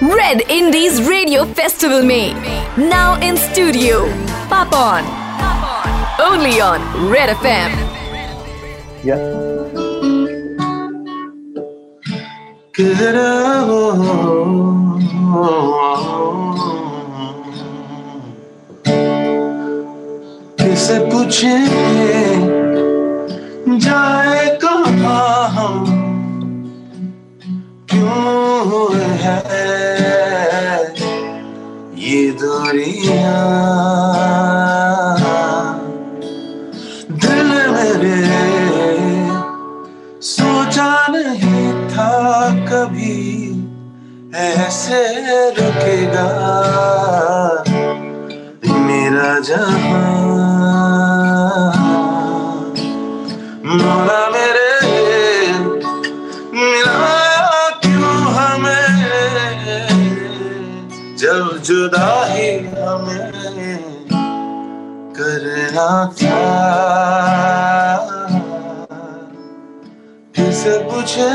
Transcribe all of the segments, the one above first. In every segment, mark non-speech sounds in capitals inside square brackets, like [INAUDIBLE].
Red Indies Radio Festival May. Now in studio. Pop on. Only on Red FM. Yeah. Que se puche. ये दूरियाँ दिल मेरे सोचा नहीं था कभी ऐसे रुकेगा। मेरा जहाँ मौला मेरे जब जुदा ही हमें करना था। पूछे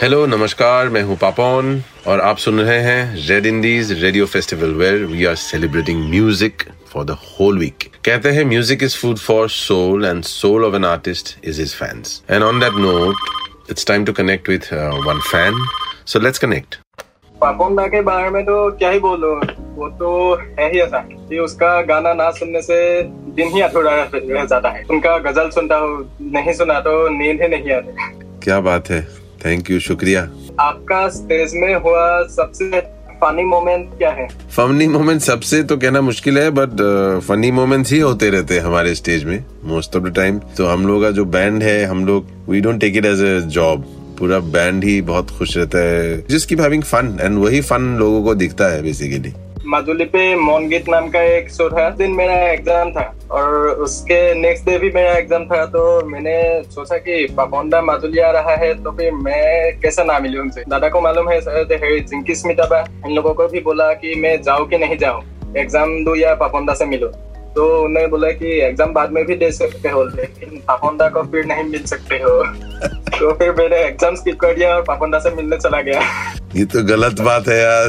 हेलो नमस्कार, मैं हूँ पापोन और आप सुन रहे हैं red Indies radio festival where we are celebrating music for the whole week कहते हैं music is food for soul and soul of an artist is his fans and on that note it's time to connect with one fan so let's connect पापोंडा के बारे में तो क्या ही बोलो वो तो है ही ऐसा कि उसका गाना ना सुनने से दिन ही अधूरा रह जाता है उनका गज़ल सुनता हो नहीं सुना तो नींद ही नहीं आती क्या बात है थैंक यू शुक्रिया आपका स्टेज में हुआ सबसे फनी मोमेंट क्या है? फनी मोमेंट सबसे तो कहना मुश्किल है बट फनी मोमेंट्स ही होते रहते हैं हमारे स्टेज में मोस्ट ऑफ़ द टाइम तो हम लोग का जो बैंड है, हम लोग we don't take it as a job पूरा बैंड ही बहुत खुश रहता है जिस कीप हैविंग फन एंड वही फन लोगों को दिखता है बेसिकली माजुली पे मौन गीत नाम का एक शो था दिन मेरा एग्ज़ाम था और उसके नेक्स्ट डे भी मेरा एग्ज़ाम था तो मैंने सोचा कि पापोंडा माजुली आ रहा है तो फिर मैं कैसे ना मिली उनसे? दादा को मालूम है है जिंकी स्मिताबा इन लोगों को भी बोला कि मैं जाऊँ कि नहीं जाऊँ। एग्ज़ाम दो या पापोंडा से मिलूं। तो उन्होंने बोला कि एग्ज़ाम बाद में भी दे सकते हो लेकिन पापोंडा को फिर नहीं मिल सकते हो। [LAUGHS] तो फिर मैंने एग्ज़ाम स्किप कर दिया और पापोंडा से मिलने चला गया। ये तो गलत बात है यार।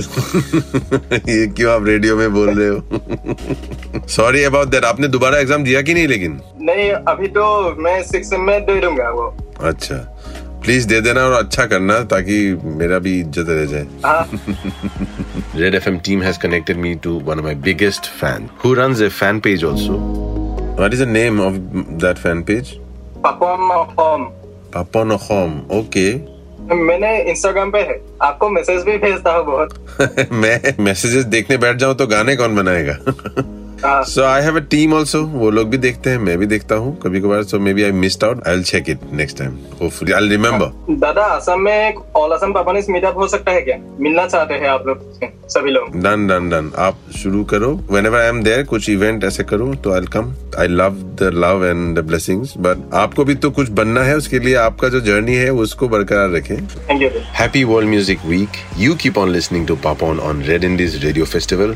ये क्यों आप रेडियो में बोल रहे हो? सॉरी अबाउट दैट आपने दोबारा एग्ज़ाम दिया कि नहीं लेकिन? नहीं अभी तो मैं सिक्स में दे दूँगा वो। अच्छा। प्लीज़ दे देना और अच्छा करना ताकि मेरा भी इज़्ज़त रह जाए। Red F M team connected me to one of my biggest fan run a fan page also what is the of that fan page Papon home okay मैंने इंस्टाग्राम पे है। आपको मैसेज भी भेजता हूँ बहुत। [LAUGHS] मैं मैसेजेस देखने बैठ जाऊँ तो गाने कौन बनाएगा? [LAUGHS] So I have a team also वो लोग भी देखते हैं मैं भी देखता हूँ कभी कभार so maybe I missed out I will check it next time hopefully I remember दादा असम में एक ऑल असम पापानिस मीटअप हो सकता है क्या? मिलना चाहते हैं आप लोग सभी लोग। डन डन डन आप शुरू करो। Whenever I am there कुछ इवेंट ऐसे करो तो I come I love the love and the blessings but आपको भी तो कुछ बनना है उसके लिए आपका जो जर्नी है उसको बरकरार रखें। Thank you Happy World Music Week. You keep on listening to Papon on Red Indies Radio Festival.